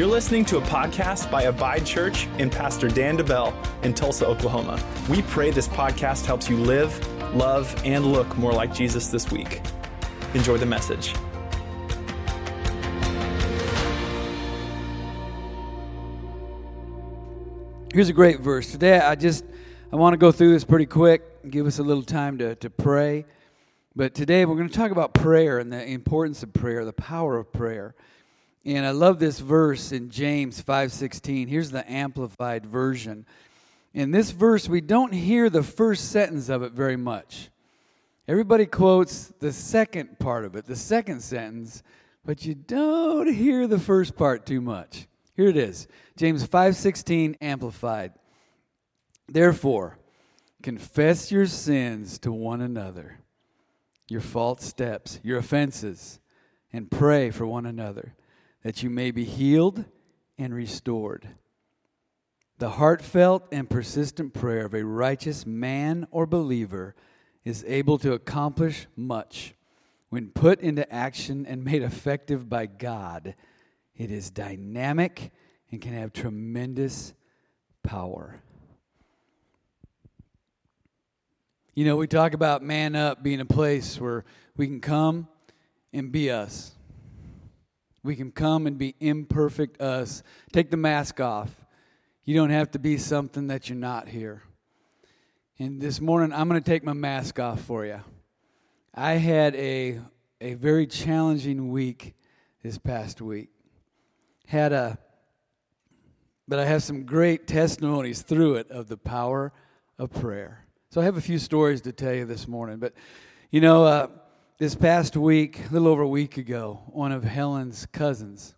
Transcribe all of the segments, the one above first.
You're listening to a podcast by Abide Church and Pastor Dan DeBell in Tulsa, Oklahoma. We pray this podcast helps you live, love, and look more like Jesus this week. Enjoy the message. Here's a great verse. Today I just I want to go through this pretty quick, give us a little time to, to pray. But today we're going to talk about prayer and the importance of prayer, the power of prayer. And I love this verse in James 5:16. Here's the amplified version. In this verse we don't hear the first sentence of it very much. Everybody quotes the second part of it, the second sentence, but you don't hear the first part too much. Here it is. James 5:16 amplified. Therefore, confess your sins to one another, your false steps, your offenses, and pray for one another that you may be healed and restored. The heartfelt and persistent prayer of a righteous man or believer is able to accomplish much. When put into action and made effective by God, it is dynamic and can have tremendous power. You know, we talk about man up being a place where we can come and be us. We can come and be imperfect us. Take the mask off. You don't have to be something that you're not here. And this morning, I'm going to take my mask off for you. I had a, a very challenging week this past week. Had a, but I have some great testimonies through it of the power of prayer. So I have a few stories to tell you this morning. But, you know, uh, this past week, a little over a week ago, one of Helen's cousins,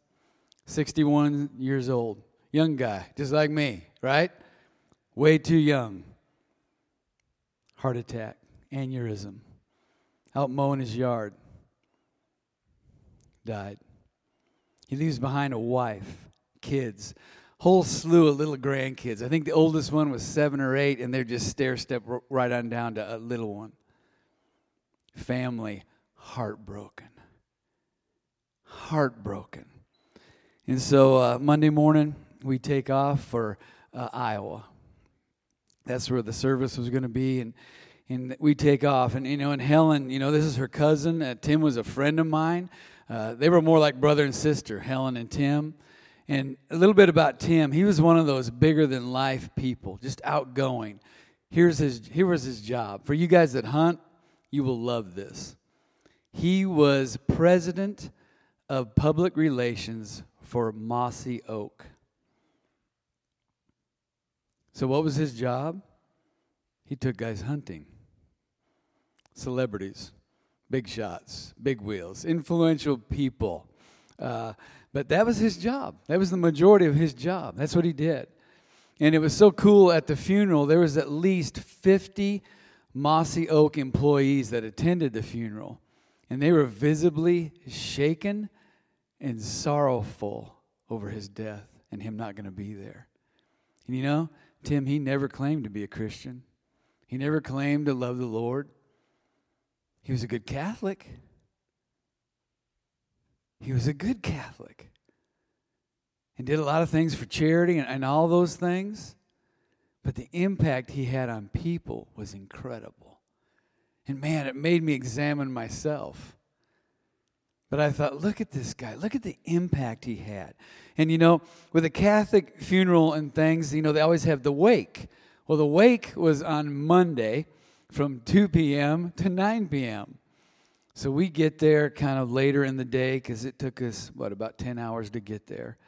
61 years old, young guy, just like me, right? Way too young. Heart attack, aneurysm, out mowing his yard, died. He leaves behind a wife, kids, whole slew of little grandkids. I think the oldest one was seven or eight, and they're just stair step right on down to a little one. Family, heartbroken. Heartbroken. And so uh, Monday morning, we take off for uh, Iowa. That's where the service was going to be. And, and we take off. And, you know, and Helen, you know, this is her cousin. Uh, Tim was a friend of mine. Uh, they were more like brother and sister, Helen and Tim. And a little bit about Tim. He was one of those bigger than life people, just outgoing. Here's his, here was his job. For you guys that hunt, you will love this. He was president of public relations for Mossy Oak. So, what was his job? He took guys hunting, celebrities, big shots, big wheels, influential people. Uh, but that was his job. That was the majority of his job. That's what he did. And it was so cool at the funeral, there was at least 50 Mossy Oak employees that attended the funeral and they were visibly shaken and sorrowful over his death and him not going to be there. And you know, Tim, he never claimed to be a Christian, he never claimed to love the Lord. He was a good Catholic. He was a good Catholic and did a lot of things for charity and, and all those things. But the impact he had on people was incredible. And man, it made me examine myself. But I thought, look at this guy. Look at the impact he had. And you know, with a Catholic funeral and things, you know, they always have the wake. Well, the wake was on Monday from 2 p.m. to 9 p.m. So we get there kind of later in the day because it took us, what, about 10 hours to get there.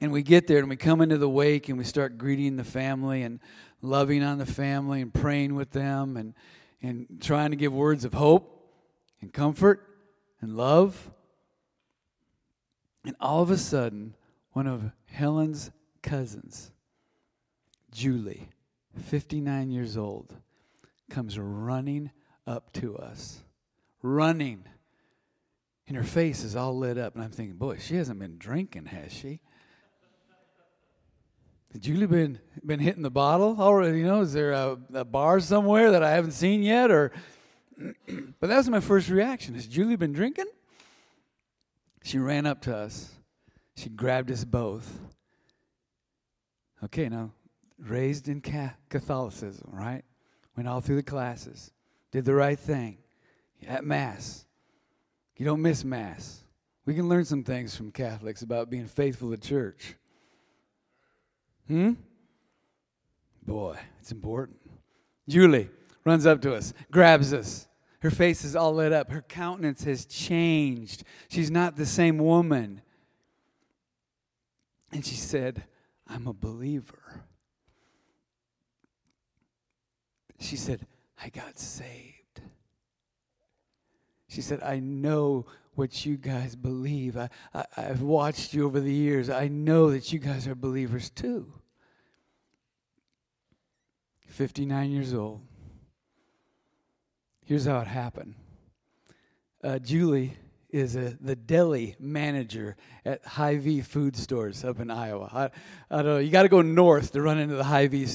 And we get there and we come into the wake and we start greeting the family and loving on the family and praying with them and and trying to give words of hope and comfort and love. And all of a sudden, one of Helen's cousins, Julie, 59 years old, comes running up to us. Running. And her face is all lit up. And I'm thinking, boy, she hasn't been drinking, has she? Has Julie been been hitting the bottle already? You know, is there a, a bar somewhere that I haven't seen yet? Or, but that was my first reaction. Has Julie been drinking? She ran up to us She grabbed us both. Okay, now, raised in Catholicism, right? Went all through the classes, did the right thing at Mass. You don't miss Mass. We can learn some things from Catholics about being faithful to church. Hmm? Boy, it's important. Julie runs up to us, grabs us. Her face is all lit up. Her countenance has changed. She's not the same woman. And she said, I'm a believer. She said, I got saved. She said, I know what you guys believe. I, I, have watched you over the years. I know that you guys are believers too. 59 years old. Here's how it happened uh, Julie is a, the deli manager at Hy-Vee food stores up in Iowa. I, I don't know, you got to go north to run into the Hy-Vee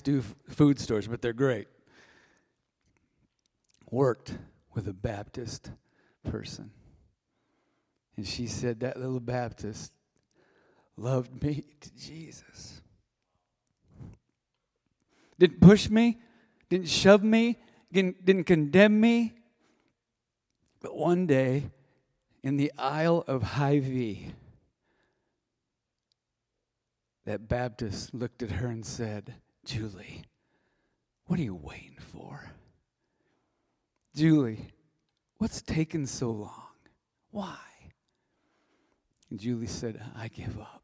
food stores, but they're great. Worked with a Baptist person. And she said that little Baptist loved me to Jesus. Didn't push me, didn't shove me, didn't, didn't condemn me. But one day, in the aisle of Hy-Vee, that Baptist looked at her and said, Julie, what are you waiting for? Julie, what's taken so long? Why? And Julie said, I give up.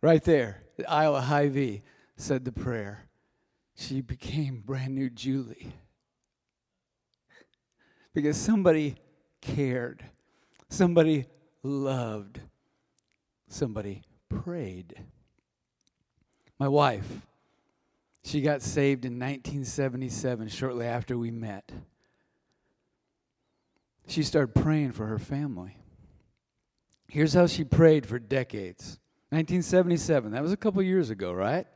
Right there, the aisle of Hy-Vee said the prayer. She became brand new Julie. Because somebody cared, somebody loved, somebody prayed. My wife, she got saved in 1977, shortly after we met. She started praying for her family. Here's how she prayed for decades 1977, that was a couple years ago, right?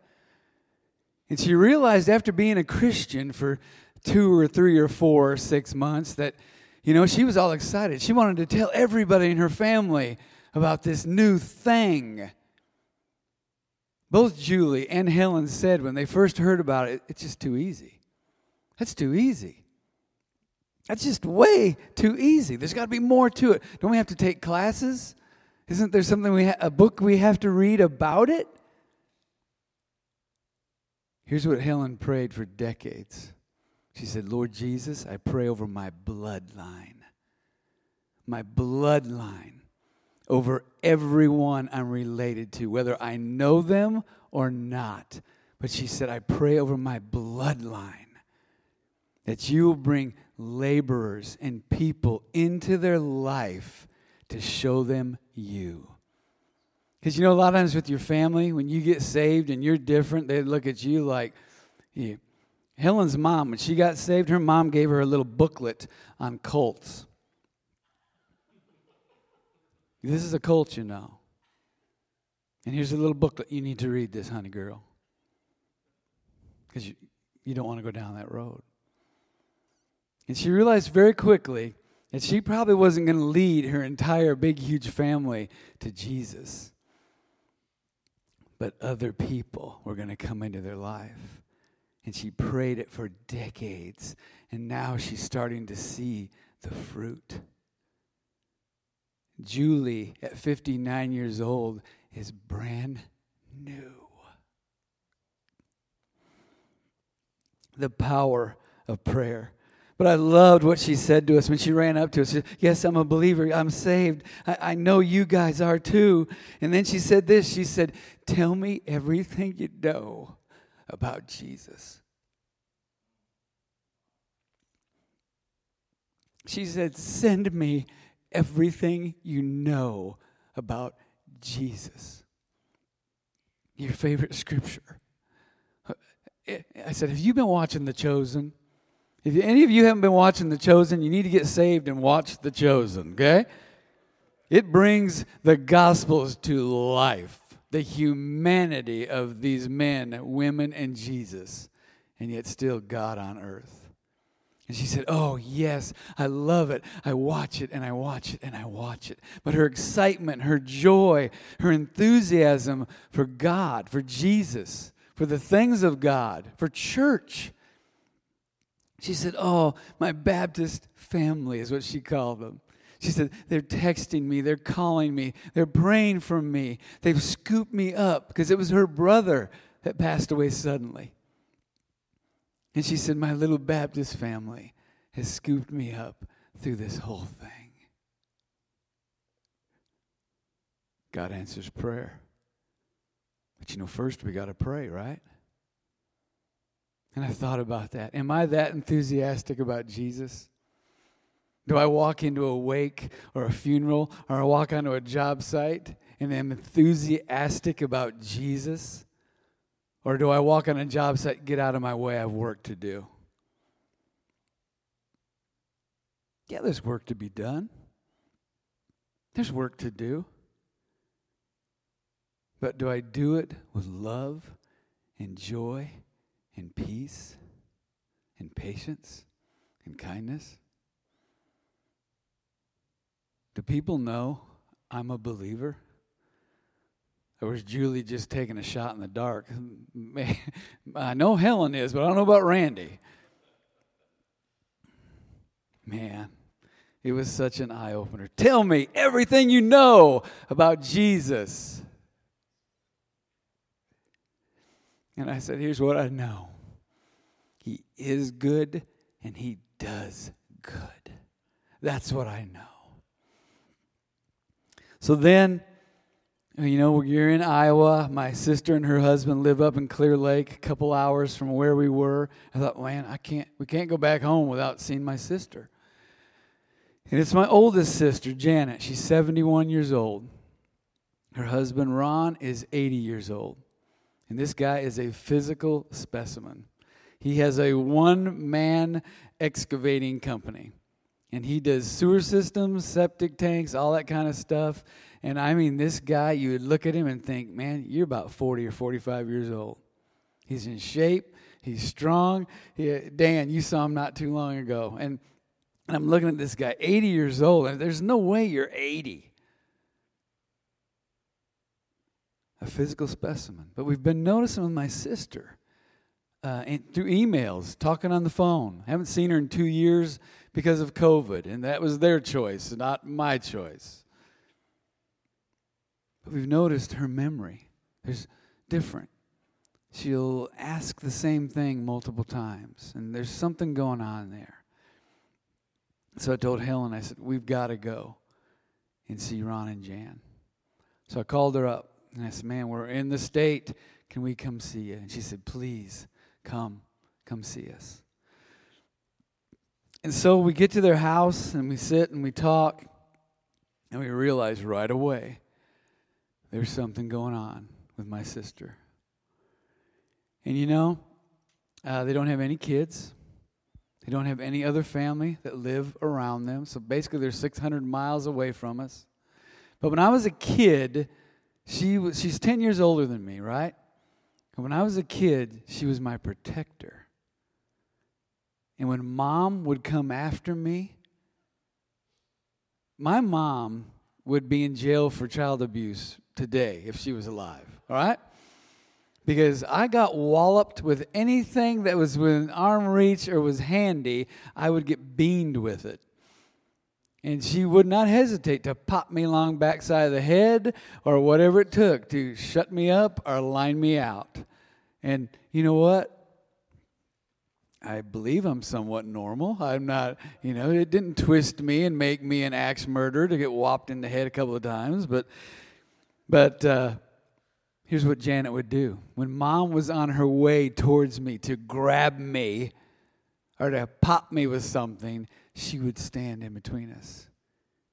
And she realized after being a Christian for two or three or four or six months that, you know, she was all excited. She wanted to tell everybody in her family about this new thing. Both Julie and Helen said when they first heard about it, it's just too easy. That's too easy. That's just way too easy. There's got to be more to it. Don't we have to take classes? Isn't there something we ha- a book we have to read about it? Here's what Helen prayed for decades. She said, Lord Jesus, I pray over my bloodline. My bloodline. Over everyone I'm related to, whether I know them or not. But she said, I pray over my bloodline that you will bring laborers and people into their life to show them you. Because you know, a lot of times with your family, when you get saved and you're different, they look at you like, yeah. Helen's mom, when she got saved, her mom gave her a little booklet on cults. This is a cult, you know. And here's a little booklet. You need to read this, honey girl. Because you, you don't want to go down that road. And she realized very quickly that she probably wasn't going to lead her entire big, huge family to Jesus. But other people were going to come into their life. And she prayed it for decades. And now she's starting to see the fruit. Julie, at 59 years old, is brand new. The power of prayer. But I loved what she said to us when she ran up to us. She yes, I'm a believer. I'm saved. I, I know you guys are too. And then she said this She said, Tell me everything you know about Jesus. She said, Send me everything you know about Jesus. Your favorite scripture. I said, Have you been watching The Chosen? If any of you haven't been watching The Chosen, you need to get saved and watch The Chosen, okay? It brings the Gospels to life, the humanity of these men, women, and Jesus, and yet still God on earth. And she said, Oh, yes, I love it. I watch it and I watch it and I watch it. But her excitement, her joy, her enthusiasm for God, for Jesus, for the things of God, for church, she said, Oh, my Baptist family is what she called them. She said, They're texting me, they're calling me, they're praying for me. They've scooped me up because it was her brother that passed away suddenly. And she said, My little Baptist family has scooped me up through this whole thing. God answers prayer. But you know, first we got to pray, right? And I thought about that. Am I that enthusiastic about Jesus? Do I walk into a wake or a funeral or I walk onto a job site and am enthusiastic about Jesus? Or do I walk on a job site, get out of my way, I have work to do? Yeah, there's work to be done. There's work to do. But do I do it with love and joy and peace and patience and kindness? Do people know I'm a believer? Or was Julie just taking a shot in the dark? I know Helen is, but I don't know about Randy. Man, it was such an eye opener. Tell me everything you know about Jesus. And I said, Here's what I know He is good and He does good. That's what I know. So then, you know, you're in Iowa. My sister and her husband live up in Clear Lake, a couple hours from where we were. I thought, man, I can't. We can't go back home without seeing my sister. And it's my oldest sister, Janet. She's 71 years old. Her husband, Ron, is 80 years old. And this guy is a physical specimen. He has a one man excavating company and he does sewer systems, septic tanks, all that kind of stuff. And I mean, this guy, you would look at him and think, man, you're about 40 or 45 years old. He's in shape, he's strong. He, Dan, you saw him not too long ago. And, and I'm looking at this guy, 80 years old, and there's no way you're 80. A physical specimen. But we've been noticing with my sister uh, through emails, talking on the phone. I haven't seen her in two years because of COVID, and that was their choice, not my choice. But we've noticed her memory. There's different. She'll ask the same thing multiple times, and there's something going on there. So I told Helen, I said, We've got to go and see Ron and Jan. So I called her up, and I said, Man, we're in the state. Can we come see you? And she said, Please come, come see us. And so we get to their house and we sit and we talk, and we realize right away there's something going on with my sister. And you know, uh, they don't have any kids. They don't have any other family that live around them. So basically, they're 600 miles away from us. But when I was a kid, she was, she's 10 years older than me, right? And when I was a kid, she was my protector. And when mom would come after me, my mom would be in jail for child abuse today if she was alive, all right? Because I got walloped with anything that was within arm reach or was handy, I would get beamed with it. And she would not hesitate to pop me along backside of the head or whatever it took to shut me up or line me out. And you know what? I believe I'm somewhat normal. I'm not, you know, it didn't twist me and make me an axe murderer to get whopped in the head a couple of times. But, but uh, here's what Janet would do. When mom was on her way towards me to grab me or to pop me with something, she would stand in between us.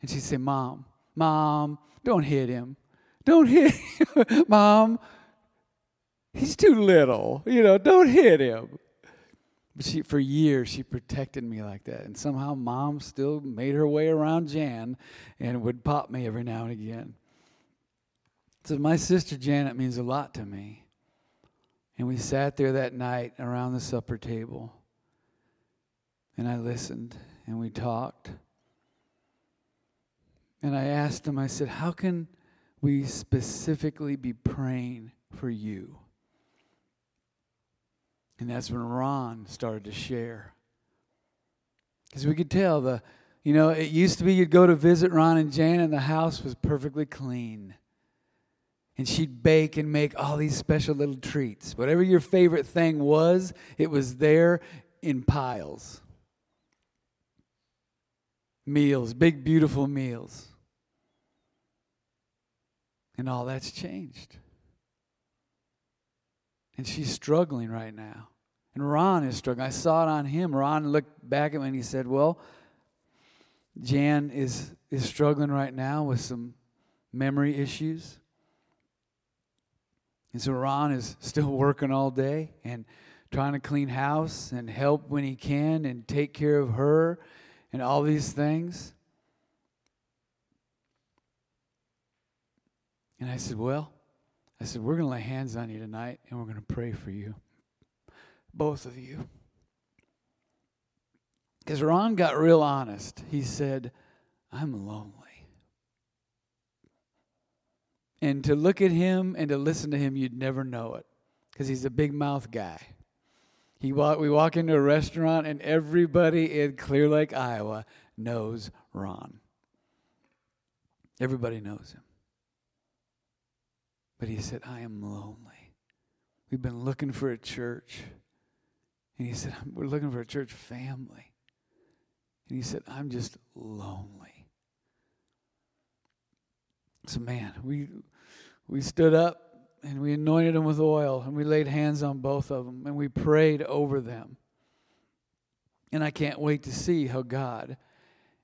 And she'd say, Mom, Mom, don't hit him. Don't hit him. Mom, he's too little. You know, don't hit him. But she, for years, she protected me like that. And somehow mom still made her way around Jan and would pop me every now and again. So my sister Janet means a lot to me. And we sat there that night around the supper table. And I listened and we talked. And I asked him, I said, How can we specifically be praying for you? And that's when Ron started to share. Because we could tell the, you know, it used to be you'd go to visit Ron and Jan, and the house was perfectly clean. And she'd bake and make all these special little treats. Whatever your favorite thing was, it was there in piles. Meals, big, beautiful meals. And all that's changed. And she's struggling right now. And Ron is struggling. I saw it on him. Ron looked back at me and he said, Well, Jan is, is struggling right now with some memory issues. And so Ron is still working all day and trying to clean house and help when he can and take care of her and all these things. And I said, Well, I said, We're going to lay hands on you tonight and we're going to pray for you. Both of you. Because Ron got real honest. He said, I'm lonely. And to look at him and to listen to him, you'd never know it because he's a big mouth guy. He walk, we walk into a restaurant, and everybody in Clear Lake, Iowa, knows Ron. Everybody knows him. But he said, I am lonely. We've been looking for a church. And he said, We're looking for a church family. And he said, I'm just lonely. So, man, we, we stood up and we anointed them with oil and we laid hands on both of them and we prayed over them. And I can't wait to see how God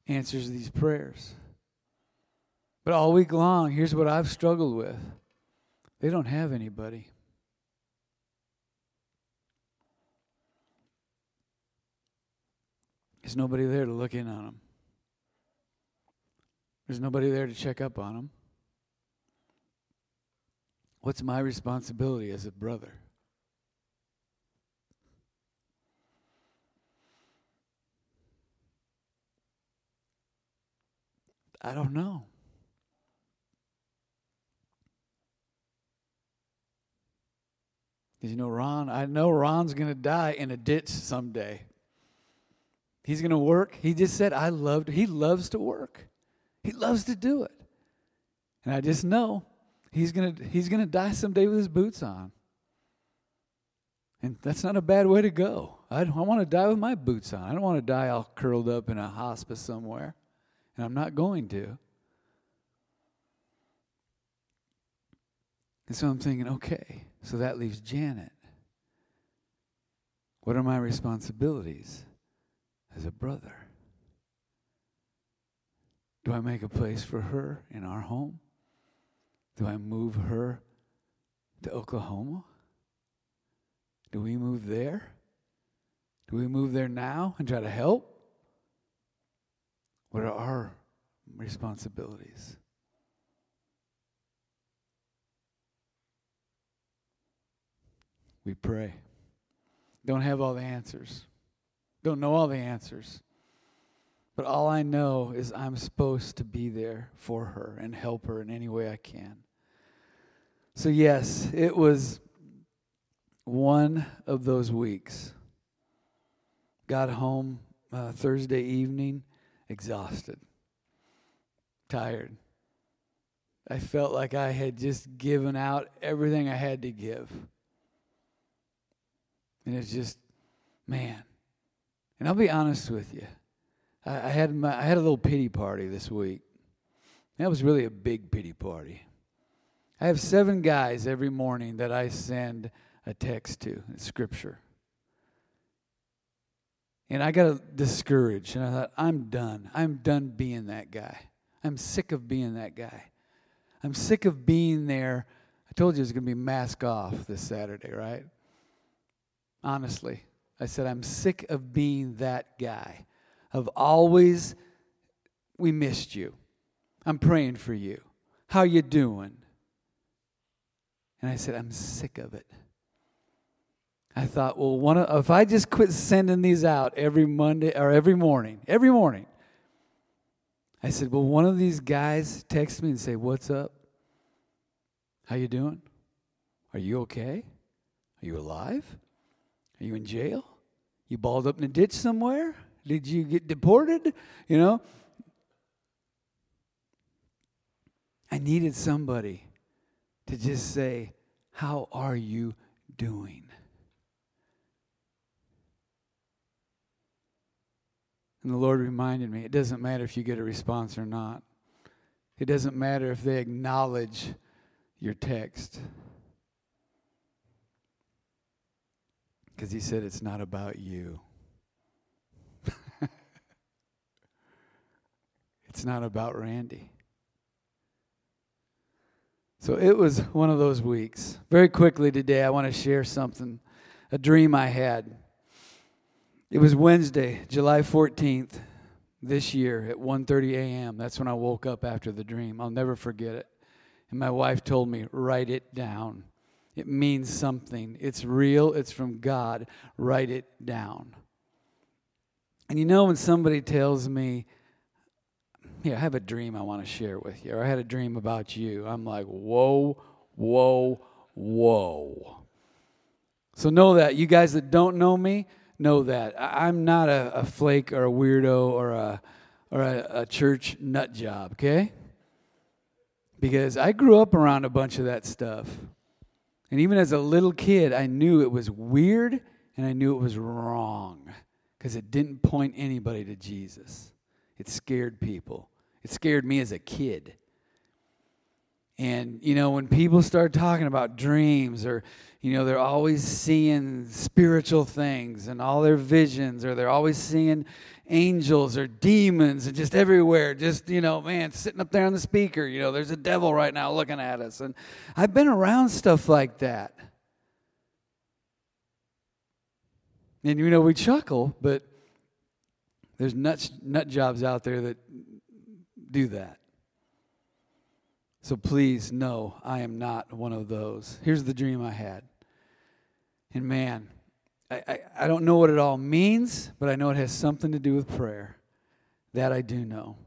answers these prayers. But all week long, here's what I've struggled with they don't have anybody. There's nobody there to look in on them. There's nobody there to check up on them. What's my responsibility as a brother? I don't know. Because you know, Ron, I know Ron's going to die in a ditch someday. He's going to work. He just said, I loved, he loves to work. He loves to do it. And I just know he's going to, he's going to die someday with his boots on. And that's not a bad way to go. I, I want to die with my boots on. I don't want to die all curled up in a hospice somewhere. And I'm not going to. And so I'm thinking, okay, so that leaves Janet. What are my responsibilities as a brother? Do I make a place for her in our home? Do I move her to Oklahoma? Do we move there? Do we move there now and try to help? What are our responsibilities? We pray. Don't have all the answers, don't know all the answers. But all I know is I'm supposed to be there for her and help her in any way I can. So, yes, it was one of those weeks. Got home uh, Thursday evening, exhausted, tired. I felt like I had just given out everything I had to give. And it's just, man. And I'll be honest with you. I, I had my, I had a little pity party this week. That was really a big pity party. I have seven guys every morning that I send a text to, scripture. And I got discouraged, and I thought, I'm done. I'm done being that guy. I'm sick of being that guy. I'm sick of being there. I told you it was going to be mask off this Saturday, right? Honestly. I said, I'm sick of being that guy, of always, we missed you. I'm praying for you. How you doing? And I said, I'm sick of it. I thought, well, one of, if I just quit sending these out every Monday or every morning, every morning, I said, well, one of these guys text me and say, "What's up? How you doing? Are you okay? Are you alive? Are you in jail? You balled up in a ditch somewhere? Did you get deported? You know." I needed somebody to just say, "How are you doing?" And the Lord reminded me it doesn't matter if you get a response or not, it doesn't matter if they acknowledge your text. Because He said it's not about you. it's not about Randy. So it was one of those weeks. Very quickly today, I want to share something, a dream I had. It was Wednesday, July 14th this year at 1:30 a.m. That's when I woke up after the dream. I'll never forget it. And my wife told me, "Write it down. It means something. It's real. It's from God. Write it down." And you know when somebody tells me, "Yeah, I have a dream I want to share with you," or "I had a dream about you," I'm like, "Whoa, whoa, whoa." So know that you guys that don't know me, know that I'm not a, a flake or a weirdo or a or a, a church nut job, okay? Because I grew up around a bunch of that stuff. And even as a little kid, I knew it was weird and I knew it was wrong because it didn't point anybody to Jesus. It scared people. It scared me as a kid. And, you know, when people start talking about dreams or, you know, they're always seeing spiritual things and all their visions, or they're always seeing angels or demons and just everywhere, just, you know, man, sitting up there on the speaker, you know, there's a devil right now looking at us. And I've been around stuff like that. And, you know, we chuckle, but there's nut, nut jobs out there that do that. So please know I am not one of those. Here's the dream I had. And man, I, I, I, don't know what it all means, but I know it has something to do with prayer. That I do know.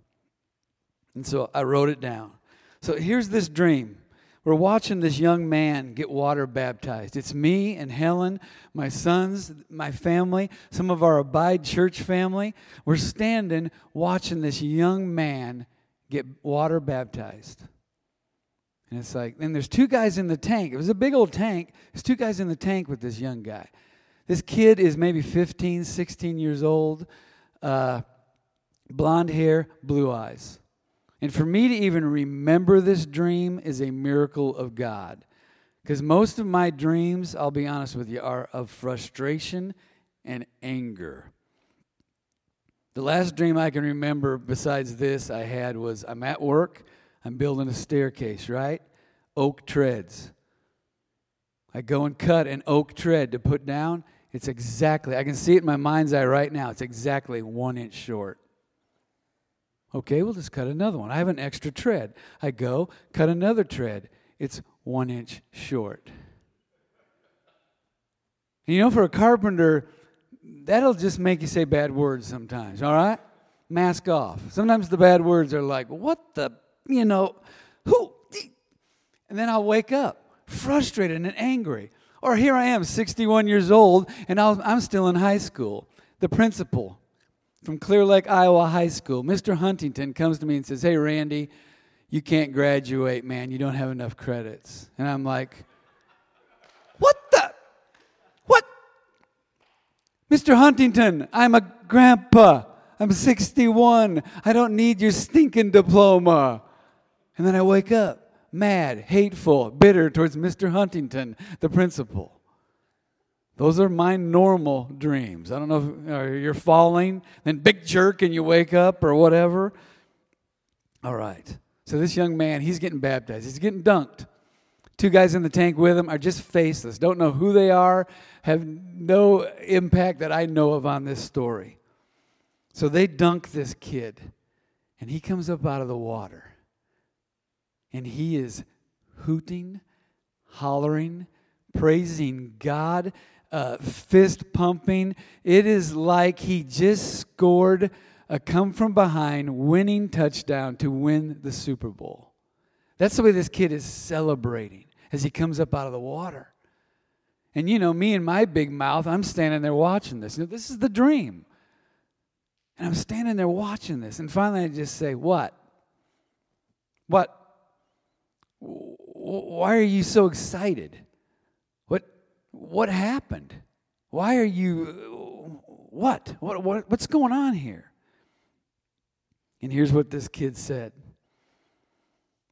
And so I wrote it down. So here's this dream. We're watching this young man get water baptized. It's me and Helen, my sons, my family, some of our Abide Church family. We're standing watching this young man get water baptized. And it's like, then there's two guys in the tank. It was a big old tank. There's two guys in the tank with this young guy. This kid is maybe 15, 16 years old, uh, blonde hair, blue eyes. And for me to even remember this dream is a miracle of God. Because most of my dreams, I'll be honest with you, are of frustration and anger. The last dream I can remember besides this I had was I'm at work I'm building a staircase, right? Oak treads. I go and cut an oak tread to put down. It's exactly, I can see it in my mind's eye right now. It's exactly one inch short. Okay, we'll just cut another one. I have an extra tread. I go, cut another tread. It's one inch short. And you know, for a carpenter, that'll just make you say bad words sometimes, all right? Mask off. Sometimes the bad words are like, what the you know, who? And then I'll wake up frustrated and angry. Or here I am, 61 years old, and I'm still in high school. The principal from Clear Lake, Iowa High School, Mr. Huntington, comes to me and says, Hey, Randy, you can't graduate, man. You don't have enough credits. And I'm like, What the? What? Mr. Huntington, I'm a grandpa. I'm 61. I don't need your stinking diploma. And then I wake up mad, hateful, bitter towards Mr. Huntington, the principal. Those are my normal dreams. I don't know if you're falling, then big jerk and you wake up or whatever. All right. So this young man, he's getting baptized. He's getting dunked. Two guys in the tank with him are just faceless, don't know who they are, have no impact that I know of on this story. So they dunk this kid, and he comes up out of the water and he is hooting, hollering, praising God. uh, fist pumping. It is like he just scored a come from behind winning touchdown to win the Super Bowl. That's the way this kid is celebrating as he comes up out of the water. And you know, me and my big mouth, I'm standing there watching this. You know, this is the dream. And I'm standing there watching this. And finally, I just say, What? What? Why are you so excited? What, what happened? Why are you, what? what? What? What's going on here? And here's what this kid said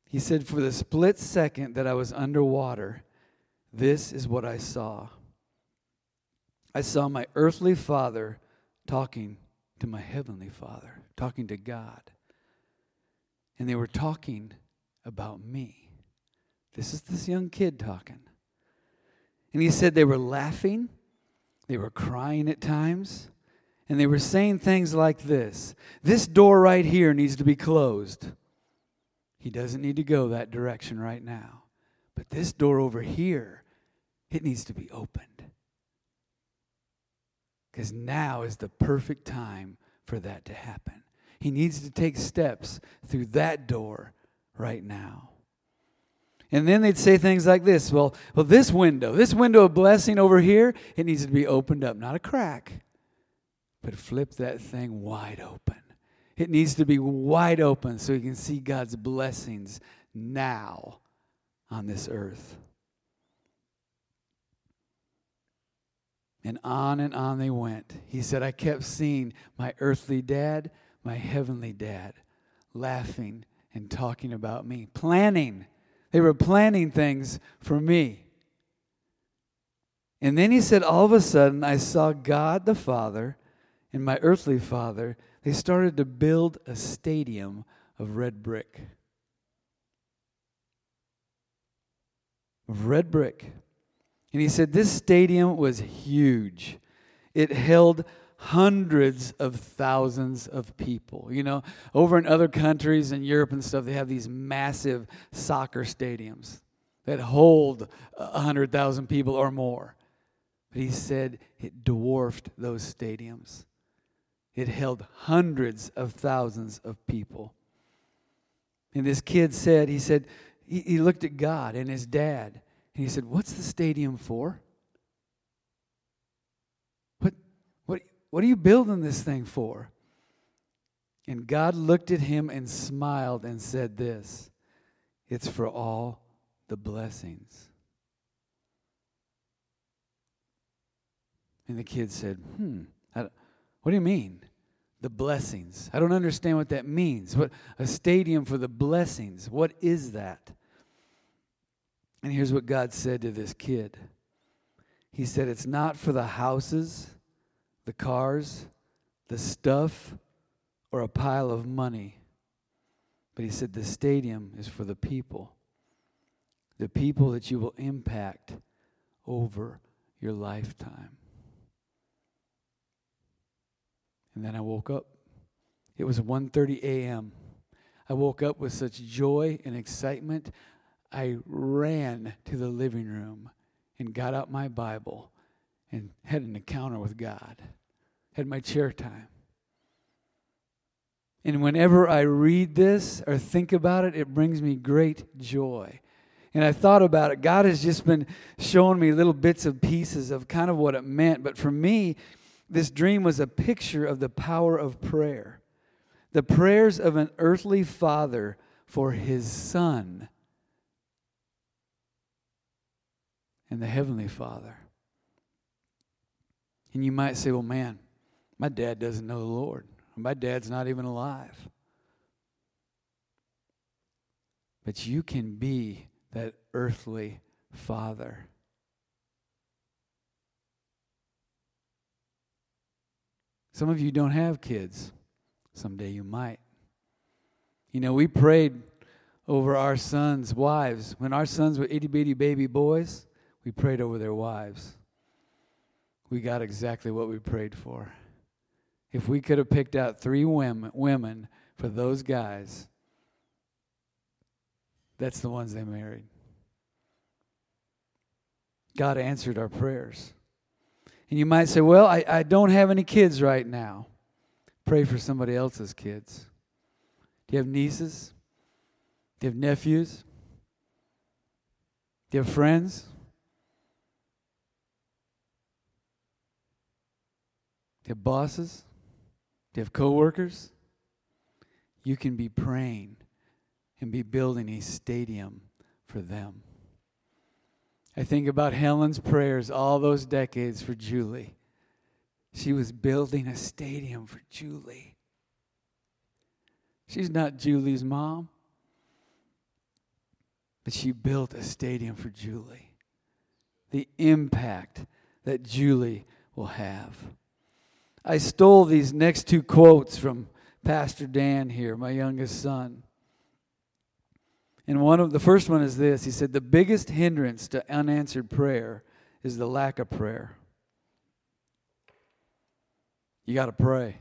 He said, For the split second that I was underwater, this is what I saw. I saw my earthly father talking to my heavenly father, talking to God. And they were talking about me. This is this young kid talking. And he said they were laughing, they were crying at times, and they were saying things like this This door right here needs to be closed. He doesn't need to go that direction right now. But this door over here it needs to be opened. Because now is the perfect time for that to happen. He needs to take steps through that door right now. And then they'd say things like this well, well, this window, this window of blessing over here, it needs to be opened up, not a crack, but flip that thing wide open. It needs to be wide open so you can see God's blessings now on this earth. And on and on they went. He said, I kept seeing my earthly dad, my heavenly dad, laughing and talking about me, planning. They were planning things for me. And then he said, All of a sudden, I saw God the Father and my earthly father. They started to build a stadium of red brick. Of red brick. And he said this stadium was huge. It held hundreds of thousands of people. You know, over in other countries in Europe and stuff, they have these massive soccer stadiums that hold 100,000 people or more. But he said it dwarfed those stadiums. It held hundreds of thousands of people. And this kid said, he said, he, he looked at God and his dad, and he said, What's the stadium for? What, what, are you building this thing for? And God looked at him and smiled and said, This it's for all the blessings. And the kid said, Hmm, what do you mean? The blessings. I don't understand what that means. What a stadium for the blessings. What is that? And here's what God said to this kid He said, It's not for the houses, the cars, the stuff, or a pile of money. But He said, The stadium is for the people, the people that you will impact over your lifetime. And then I woke up. It was 1:30 a.m. I woke up with such joy and excitement. I ran to the living room and got out my Bible and had an encounter with God, had my chair time. And whenever I read this or think about it, it brings me great joy. And I thought about it. God has just been showing me little bits and pieces of kind of what it meant. But for me, this dream was a picture of the power of prayer. The prayers of an earthly father for his son and the Heavenly Father. And you might say, well, man, my dad doesn't know the Lord. My dad's not even alive. But you can be that earthly father. Some of you don't have kids. Someday you might. You know, we prayed over our sons' wives. When our sons were itty bitty baby boys, we prayed over their wives. We got exactly what we prayed for. If we could have picked out three women, women for those guys, that's the ones they married. God answered our prayers. And you might say, Well, I, I don't have any kids right now. Pray for somebody else's kids. Do you have nieces? Do you have nephews? Do you have friends? Do you have bosses? Do you have coworkers? You can be praying and be building a stadium for them. I think about Helen's prayers all those decades for Julie. She was building a stadium for Julie. She's not Julie's mom, but she built a stadium for Julie. The impact that Julie will have. I stole these next two quotes from Pastor Dan here, my youngest son. And one of the first one is this. He said the biggest hindrance to unanswered prayer is the lack of prayer. You got to pray.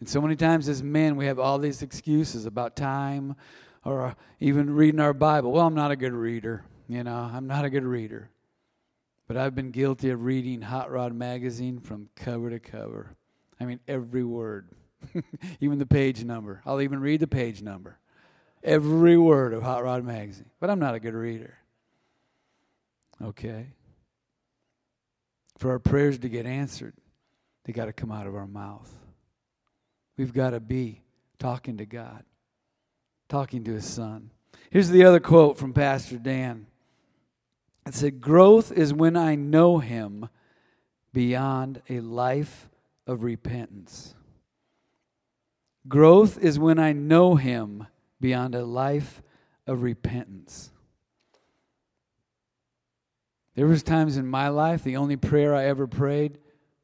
And so many times as men, we have all these excuses about time or even reading our Bible. Well, I'm not a good reader. You know, I'm not a good reader. But I've been guilty of reading Hot Rod Magazine from cover to cover. I mean, every word, even the page number. I'll even read the page number. Every word of Hot Rod Magazine. But I'm not a good reader. Okay? For our prayers to get answered, they got to come out of our mouth. We've got to be talking to God, talking to His Son. Here's the other quote from Pastor Dan. It said, Growth is when I know Him beyond a life of repentance. Growth is when I know Him beyond a life of repentance. There was times in my life the only prayer I ever prayed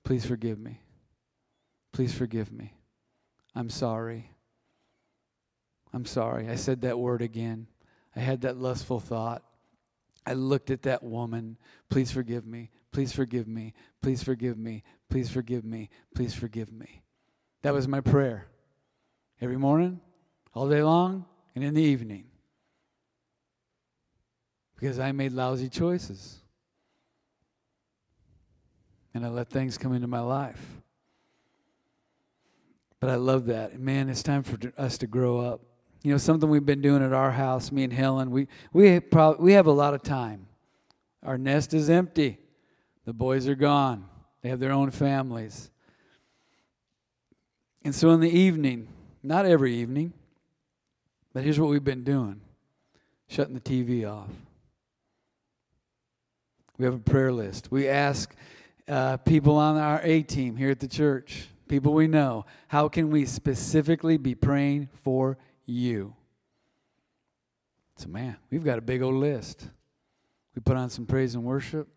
Please forgive me. Please forgive me. I'm sorry. I'm sorry. I said that word again. I had that lustful thought. I looked at that woman. Please forgive me. Please forgive me. Please forgive me. Please forgive me. Please forgive me. That was my prayer. Every morning, all day long, and in the evening. Because I made lousy choices and I let things come into my life. But I love that. Man, it's time for us to grow up. You know, something we've been doing at our house, me and Helen, we, we, probably, we have a lot of time. Our nest is empty. The boys are gone. They have their own families. And so in the evening, not every evening, but here's what we've been doing shutting the TV off. We have a prayer list. We ask uh, people on our A team here at the church, people we know, how can we specifically be praying for you? So, man, we've got a big old list. We put on some praise and worship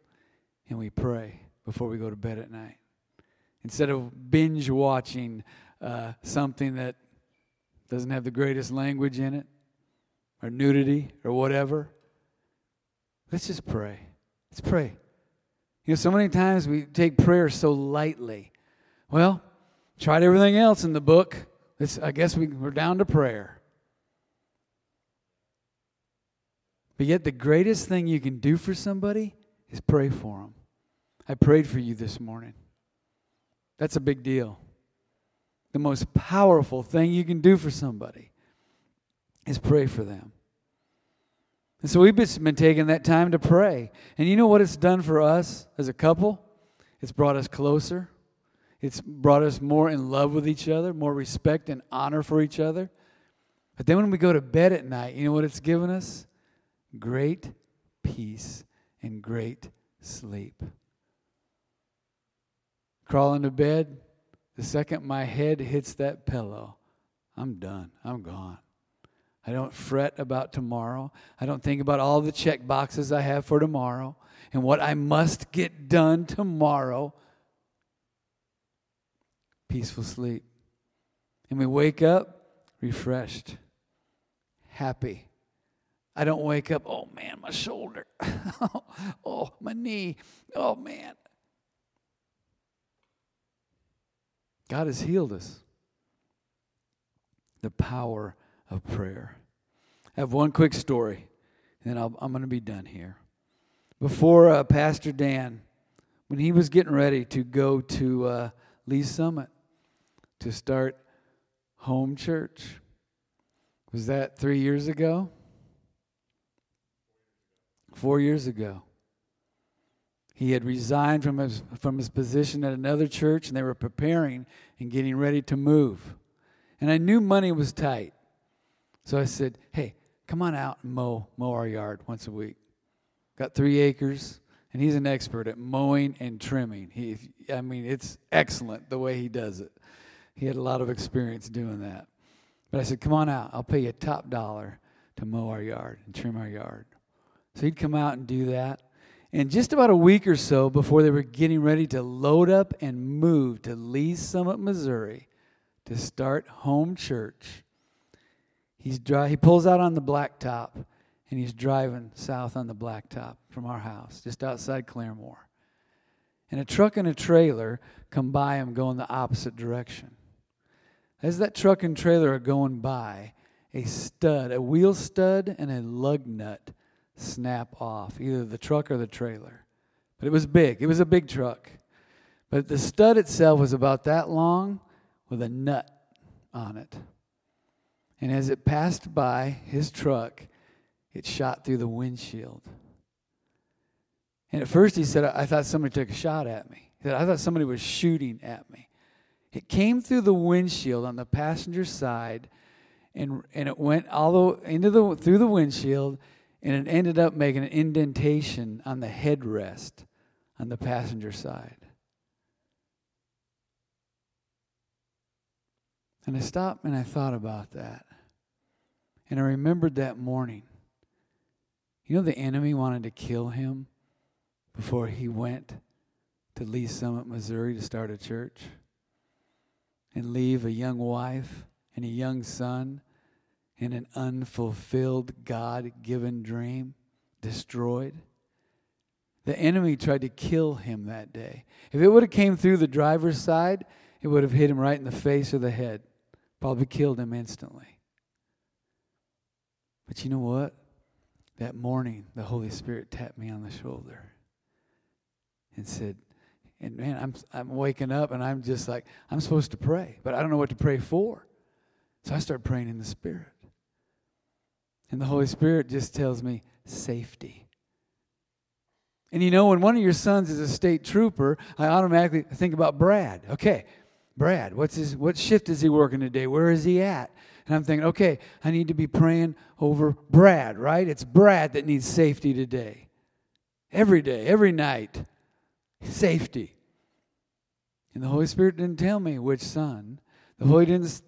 and we pray before we go to bed at night. Instead of binge watching uh, something that doesn't have the greatest language in it or nudity or whatever, let's just pray. Let's pray. You know, so many times we take prayer so lightly. Well, tried everything else in the book. I guess we, we're down to prayer. But yet, the greatest thing you can do for somebody is pray for them. I prayed for you this morning. That's a big deal. The most powerful thing you can do for somebody is pray for them. And so we've been taking that time to pray. And you know what it's done for us as a couple? It's brought us closer. It's brought us more in love with each other, more respect and honor for each other. But then when we go to bed at night, you know what it's given us? Great peace and great sleep. Crawl into bed, the second my head hits that pillow, I'm done. I'm gone. I don't fret about tomorrow. I don't think about all the check boxes I have for tomorrow and what I must get done tomorrow. Peaceful sleep. And we wake up refreshed, happy. I don't wake up, oh man, my shoulder. oh, my knee. Oh man. God has healed us. The power of prayer. I have one quick story, and then i am going to be done here. Before uh, Pastor Dan when he was getting ready to go to uh, Lee's Summit to start home church. Was that three years ago? Four years ago. He had resigned from his, from his position at another church, and they were preparing and getting ready to move. And I knew money was tight. So I said, Hey, come on out and mow, mow our yard once a week. Got three acres, and he's an expert at mowing and trimming. He, I mean, it's excellent the way he does it. He had a lot of experience doing that. But I said, Come on out. I'll pay you a top dollar to mow our yard and trim our yard. So he'd come out and do that. And just about a week or so before they were getting ready to load up and move to Lee's Summit, Missouri to start home church, he's dry, he pulls out on the blacktop and he's driving south on the blacktop from our house, just outside Claremore. And a truck and a trailer come by him going the opposite direction. As that truck and trailer are going by, a stud, a wheel stud, and a lug nut snap off, either the truck or the trailer. But it was big, it was a big truck. But the stud itself was about that long with a nut on it. And as it passed by his truck, it shot through the windshield. And at first he said, I thought somebody took a shot at me. He said, I thought somebody was shooting at me. It came through the windshield on the passenger side and, and it went all the into the through the windshield and it ended up making an indentation on the headrest on the passenger side. And I stopped and I thought about that. And I remembered that morning. You know, the enemy wanted to kill him before he went to Lee's Summit, Missouri to start a church and leave a young wife and a young son in an unfulfilled God given dream, destroyed. The enemy tried to kill him that day. If it would have came through the driver's side, it would have hit him right in the face or the head. Probably killed him instantly. But you know what? That morning, the Holy Spirit tapped me on the shoulder and said, and man, I'm, I'm waking up and I'm just like, I'm supposed to pray, but I don't know what to pray for. So I start praying in the Spirit. And the Holy Spirit just tells me safety. And you know, when one of your sons is a state trooper, I automatically think about Brad. Okay, Brad, what's his what shift is he working today? Where is he at? And I'm thinking, okay, I need to be praying over Brad, right? It's Brad that needs safety today. Every day, every night. Safety. And the Holy Spirit didn't tell me which son. The Holy didn't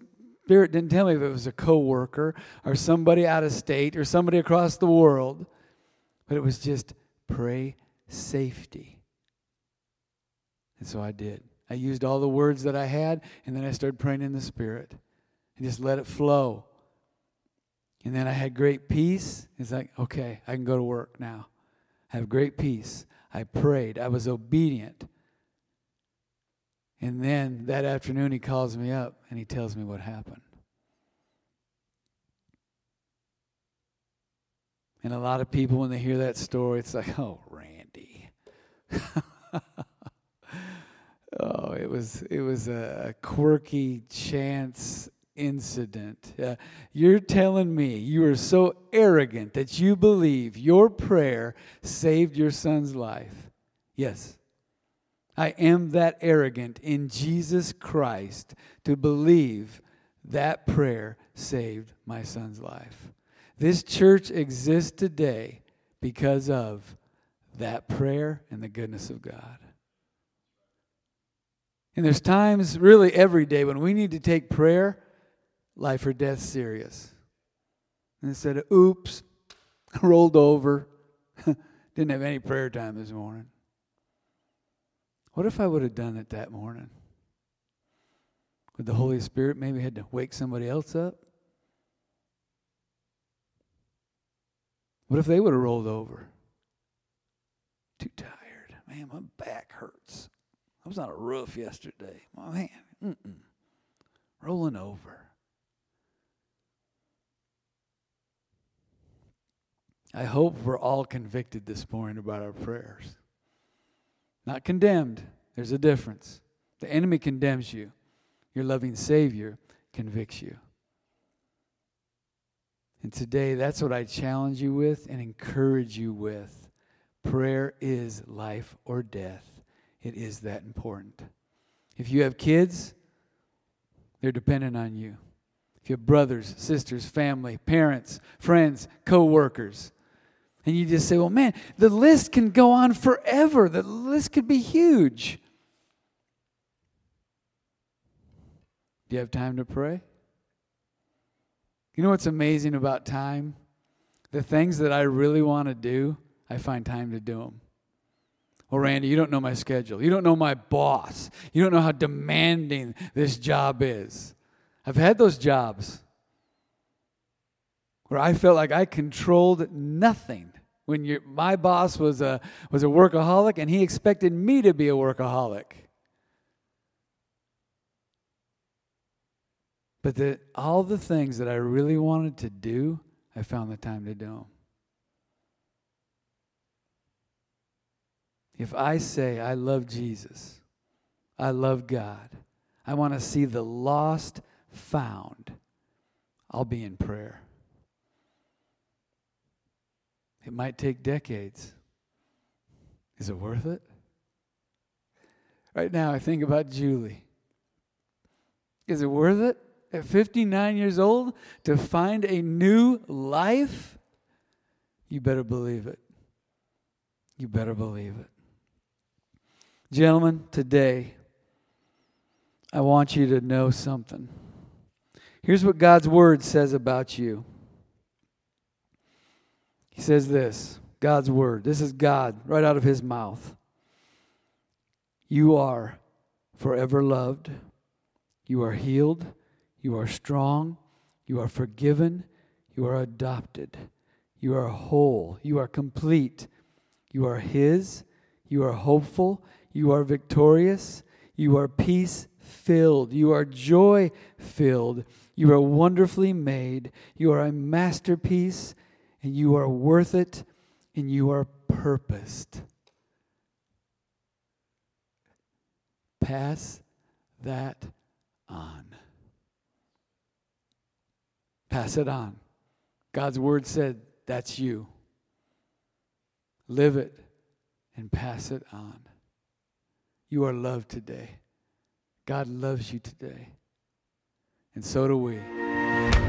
Spirit didn't tell me if it was a coworker or somebody out of state or somebody across the world, but it was just pray safety. And so I did. I used all the words that I had, and then I started praying in the Spirit and just let it flow. And then I had great peace. It's like, okay, I can go to work now. I have great peace. I prayed. I was obedient. And then that afternoon, he calls me up and he tells me what happened. And a lot of people, when they hear that story, it's like, oh, Randy. oh, it was it was a quirky chance incident. Uh, you're telling me you are so arrogant that you believe your prayer saved your son's life. Yes. I am that arrogant in Jesus Christ to believe that prayer saved my son's life. This church exists today because of that prayer and the goodness of God. And there's times, really every day, when we need to take prayer, life or death, serious. And instead of, oops, rolled over, didn't have any prayer time this morning. What if I would have done it that morning? Would the Holy Spirit maybe had to wake somebody else up? What if they would have rolled over? Too tired. Man, my back hurts. I was on a roof yesterday. My man, mm-mm. rolling over. I hope we're all convicted this morning about our prayers. Not condemned. There's a difference. The enemy condemns you, your loving Savior convicts you. And today, that's what I challenge you with and encourage you with. Prayer is life or death. It is that important. If you have kids, they're dependent on you. If you have brothers, sisters, family, parents, friends, co workers, and you just say, well, man, the list can go on forever. The list could be huge. Do you have time to pray? You know what's amazing about time? The things that I really want to do, I find time to do them. Well, Randy, you don't know my schedule. You don't know my boss. You don't know how demanding this job is. I've had those jobs where I felt like I controlled nothing. When my boss was a, was a workaholic and he expected me to be a workaholic. But the, all the things that I really wanted to do, I found the time to do them. If I say, I love Jesus, I love God, I want to see the lost found, I'll be in prayer. It might take decades. Is it worth it? Right now, I think about Julie. Is it worth it? at 59 years old to find a new life, you better believe it. You better believe it. Gentlemen, today, I want you to know something. Here's what God's word says about you. He says this God's word. This is God right out of his mouth. You are forever loved. You are healed. You are strong. You are forgiven. You are adopted. You are whole. You are complete. You are His. You are hopeful. You are victorious. You are peace filled. You are joy filled. You are wonderfully made. You are a masterpiece, and you are worth it, and you are purposed. Pass that on. Pass it on. God's word said, That's you. Live it and pass it on. You are loved today. God loves you today. And so do we.